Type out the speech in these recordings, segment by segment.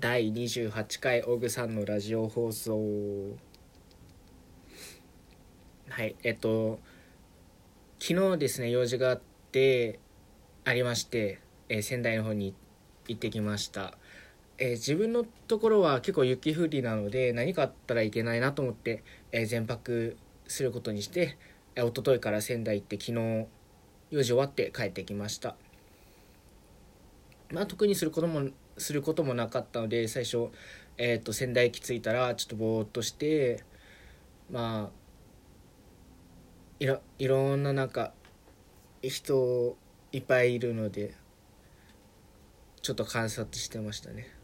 第28回オグさんのラジオ放送。はいえっと昨日ですね用事があってありまして、えー仙台の方に行ってきました、えー自分のところは結構雪降りなので何かあったらいけないなと思って、えー全泊することにして、えー、一昨日から仙台行って昨日用事終わって帰ってきました。まあ特にすることもすることもなかったので最初、えー、と仙台駅着いたらちょっとぼーっとしてまあいろいろんななんか人いっぱいいるのでちょっと観察してましたね。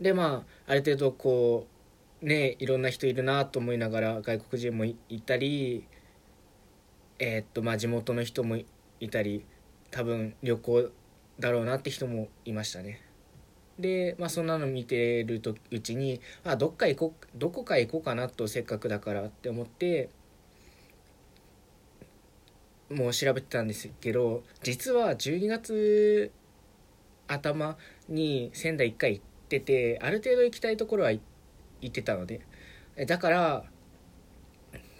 でまあある程度こうねいろんな人いるなと思いながら外国人もいいたりえーっとまあ地元の人もいいたり多分旅行だろうなって人もいましたね。でまあそんなの見てるとうちにあどっか行こうどこか行こうかなとせっかくだからって思ってもう調べてたんですけど実は12月頭に仙台1回行っててある程度行きたいところは行ってたので。だから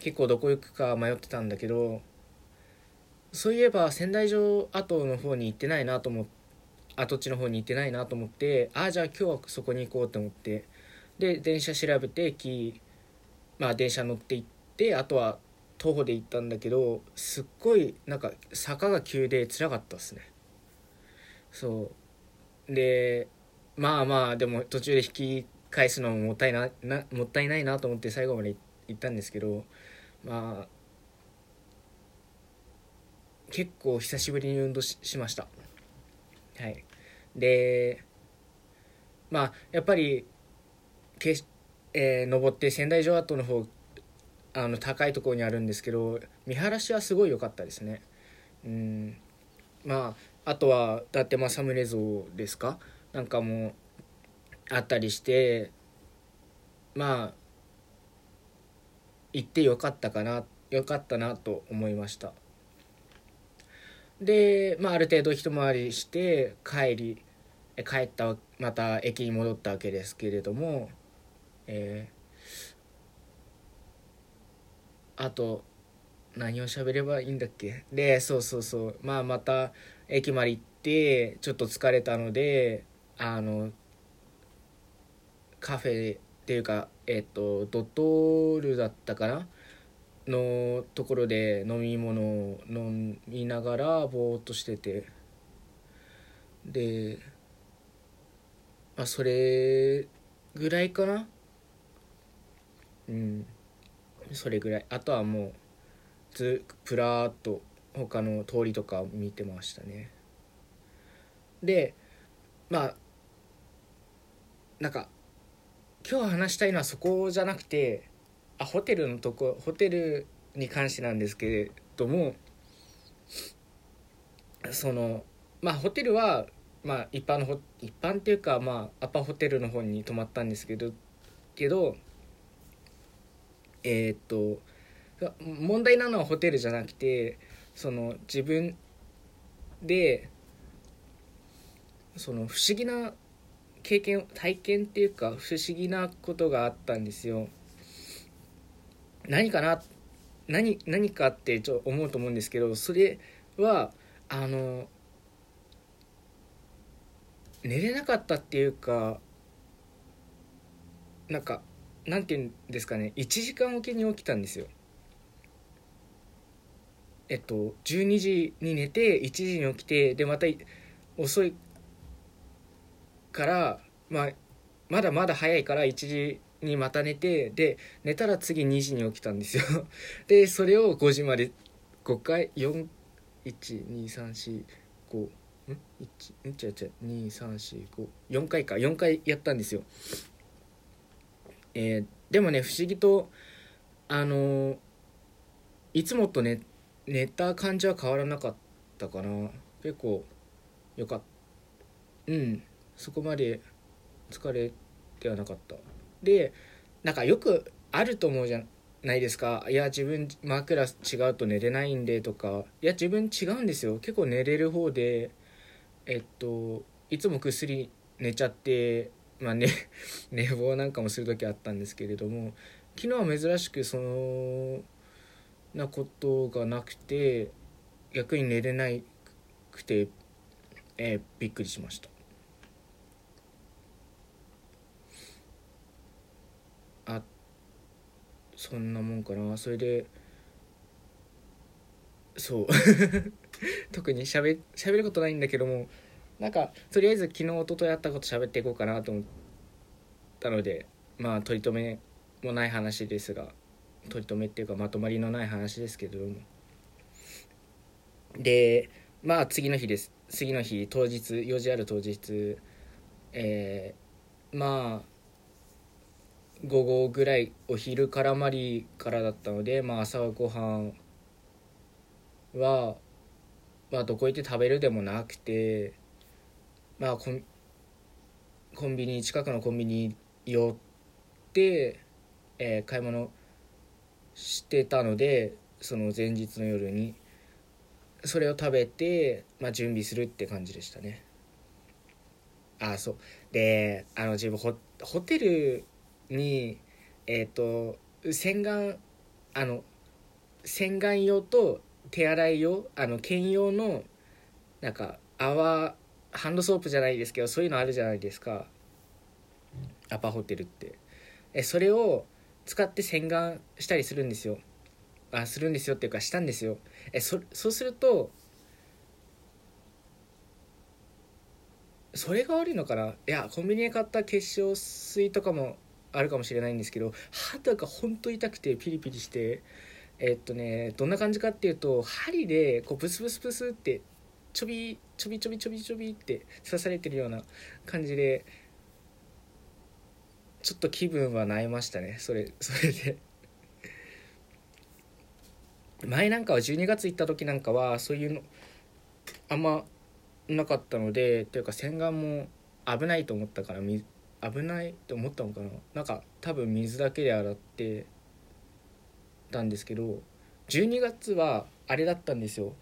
結構どこ行くか迷ってたんだけどそういえば仙台城跡の方に行ってないなと思って跡地の方に行ってないなと思ってああじゃあ今日はそこに行こうと思って。で電車調べて駅まあ電車乗って行ってあとは徒歩で行ったんだけどすっごいなんか坂が急で辛かったですね。そう。でまあまあでも途中で引き返すのももったいななもったいないなと思って最後まで行ったんですけどまあ結構久しぶりに運動しました。はい。でまあやっぱりけ、えー登って仙台城跡の方あの高いところにあるんですけど見晴らしはすごい良かったですね。うん。まああとは伊達政宗像ですか？なんかもあったりしてまあ行ってよかったかなよかったなと思いました。で、まあ、ある程度一回りして帰り帰ったまた駅に戻ったわけですけれどもえーあと何を喋ればいいんだっけ？でそうそうそう。まあまた駅まで行ってちょっと疲れたのであのカフェっていうかえっ、とドトールだったかな？のところで飲み物を飲みながらぼーっとしてて。でまあそれぐらいかな。うん。それぐらい。あとはもうずプラーっと他の通りとか見てましたね。でまあなんか今日話したいのはそこじゃなくてあホテルのとこホテルに関してなんですけれどもそのまあホテルはまあ一般のホ一般っていうかまあアパホテルの方に泊まったんですけどけどえーっと問題なのはホテルじゃなくてその自分でその不思議な経験体験っていうか不思議なことがあったんですよ。何かな？何何かってちょっ思うと思うんですけどそれはあの寝れなかったっていうかなんかなんていうんですかね？1時間おきに起きたんですよ。えっと12時に寝て1時に起きてでまた遅いから、まあ、まだまだ早いから1時にまた寝てで寝たら次2時に起きたんですよ。でそれを5時まで5回41234 5ん？1ん？違う違う23454回か。4回やったんですよ。えーでもね不思議とあのーいつもと寝寝た感じは変わらなかったかな。結構よかった。うん。そこまで疲れてはなかった。でなんかよくあると思うじゃないですか。いや自分枕違うと寝れないんでとか。いや自分違うんですよ。結構寝れる方でえっといつもぐっすり寝ちゃってまあね 寝坊なんかもする時あったんですけれども昨日は珍しくそのなことがなくて逆に寝れなくて、えー、びっくりしました。あそんなもんかな。それでそう。特にしゃべしゃべることないんだけどもなんかとりあえず昨日一昨日やったこと喋っていこうかなと思ったのでまあ取り留めもない話ですが取り留めっていうかまとまりのない話ですけれども。でまあ次の日です。次の日当日用事ある当日えー、まあ午後ぐらいお昼からまりからだったので、まあ、朝ごはんは、まあ、どこ行って食べるでもなくて、まあ、コンコンビニ近くのコンビニ寄って、えー、買い物してたのでその前日の夜にそれを食べて、まあ、準備するって感じでしたね。あそう。であの自分ホホテルにえっ、ー、と洗顔あの洗顔用と手洗い用あの兼用のなんか泡ハンドソープじゃないですけどそういうのあるじゃないですか。アパホテルって。えそれを使って洗顔したりするんですよ。あするんですよっていうかしたんですよ。えそそうするとそれが悪いのかな？いやコンビニで買った化粧水とかもあるかもしれないんですけど肌がほんと痛くてピリピリしてえっとねどんな感じかっていうと針でこうブスブスブスってちょびちょびちょびちょびちょびって刺されてるような感じでちょっと気分はなえましたね。それそれで。前なんかは12月行った時なんかはそういうのあんまなかったのでというか洗顔も危ないと思ったから危ないって思ったのかな？なんか多分水だけで洗ってたんですけど12月はあれだったんですよ。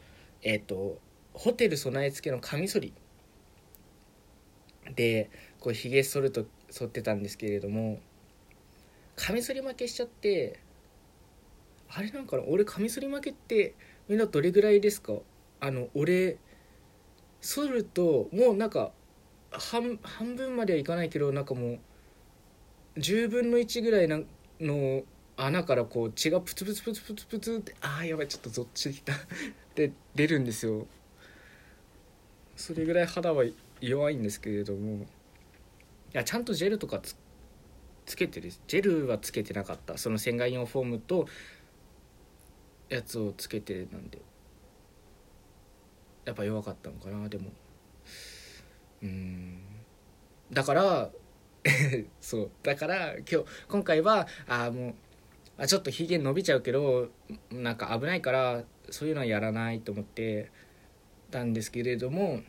えっ、ー、とホテル備え付けのカミソリ。でこうひげ剃ると剃ってたんですけれどもカミソリ負けしちゃってあれなんかな？俺カミソリ負けってみんなどれぐらいですか？あの俺剃るともうなんか半半分まではいかないけどなんかもう10分の1ぐらいなの穴からこう血がプツプツプツプツプツってああやばいちょっとゾッチきた で出るんですよ。それぐらい肌は弱いんですけれども。いやちゃんとジェルとかつつけてですジェルはつけてなかった。その洗顔用フォームとやつをつけてなんで。やっぱ弱かったのかなでも。うん。だから そう。だから今日今回はあもうあちょっとひげ伸びちゃうけどなんか危ないからそういうのはやらないと思ってたんですけれども、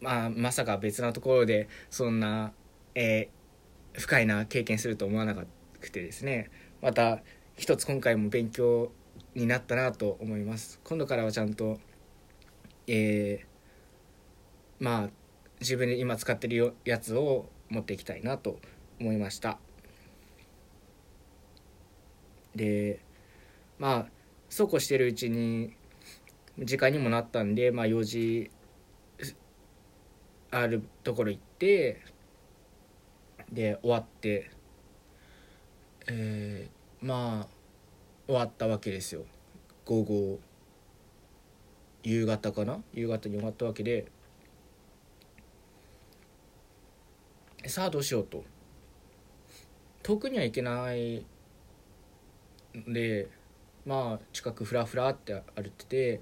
まあ、まさか別なところでそんな、えー、不快な経験すると思わなくてですね。また一つ今回も勉強になったなと思います。今度からはちゃんとえー、まあ自分で今使ってるやつを持っていきたいなと思いました。でまあそうこうしてるうちに時間にもなったんで、まあ、用事あるところ行ってで終わってえー、まあ終わったわけですよ。午後夕方かな？夕方に終わったわけでさあどうしようと。遠くには行けない。でまあ近くフラフラって歩ってて。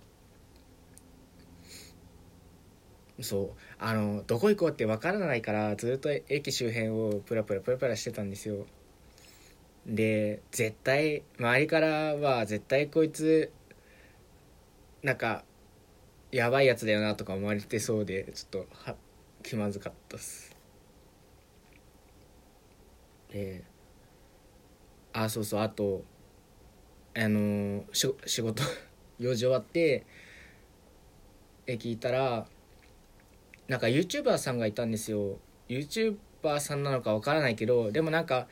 そう。あのどこ行こうって分からないからずっと駅周辺をプラプラプラプラしてたんですよ。で絶対周りからは絶対こいつなんかやばいやつだよなとか思われてそうでちょっとは気まずかったっす。であそうそうあとあのし仕事 用事終わって駅行ったらなんか YouTuber さんがいたんですよ。YouTuber さんなのかわからないけどでもなんか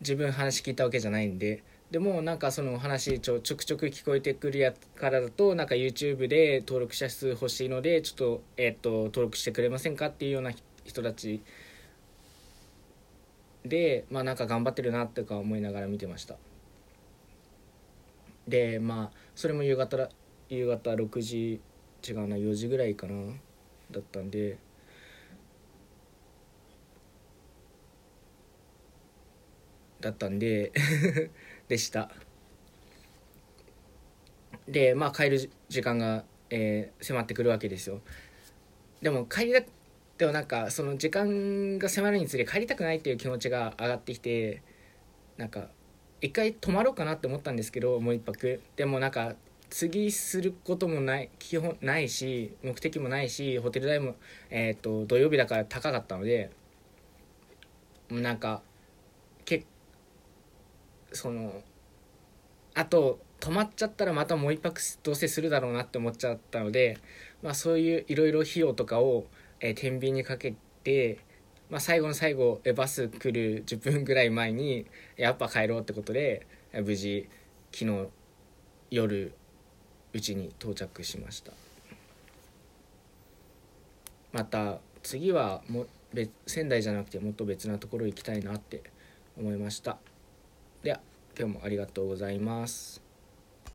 自分話聞いたわけじゃないんで。でもなんかその話ちょちょくちょく聞こえてくるやからだとなんか YouTube で登録者数欲しいのでちょっと,、えっと登録してくれませんかっていうような人たちでまあなんか頑張ってるなとか思いながら見てました。でまあそれも夕方夕方6時違うな4時ぐらいかなだったんで。だったんで でした。でまあ帰る時間が、えー、迫ってくるわけですよ。でも帰りだでもなんかその時間が迫るにつれ帰りたくないっていう気持ちが上がってきてなんか一回泊まろうかなって思ったんですけどもう一泊。でもなんか次することもない基本ないし目的もないしホテル代も、えーと、土曜日だから高かったのでなんかけそのあと泊まっちゃったらまたもう一泊どうせするだろうなって思っちゃったので、まあ、そういういろいろ費用とかを、えー、天秤にかけて、まあ、最後の最後えバス来る10分ぐらい前にやっぱ帰ろうってことで無事昨日夜うちに到着しました。また次はも別仙台じゃなくてもっと別なところ行きたいなって思いました。では今日もありがとうございます。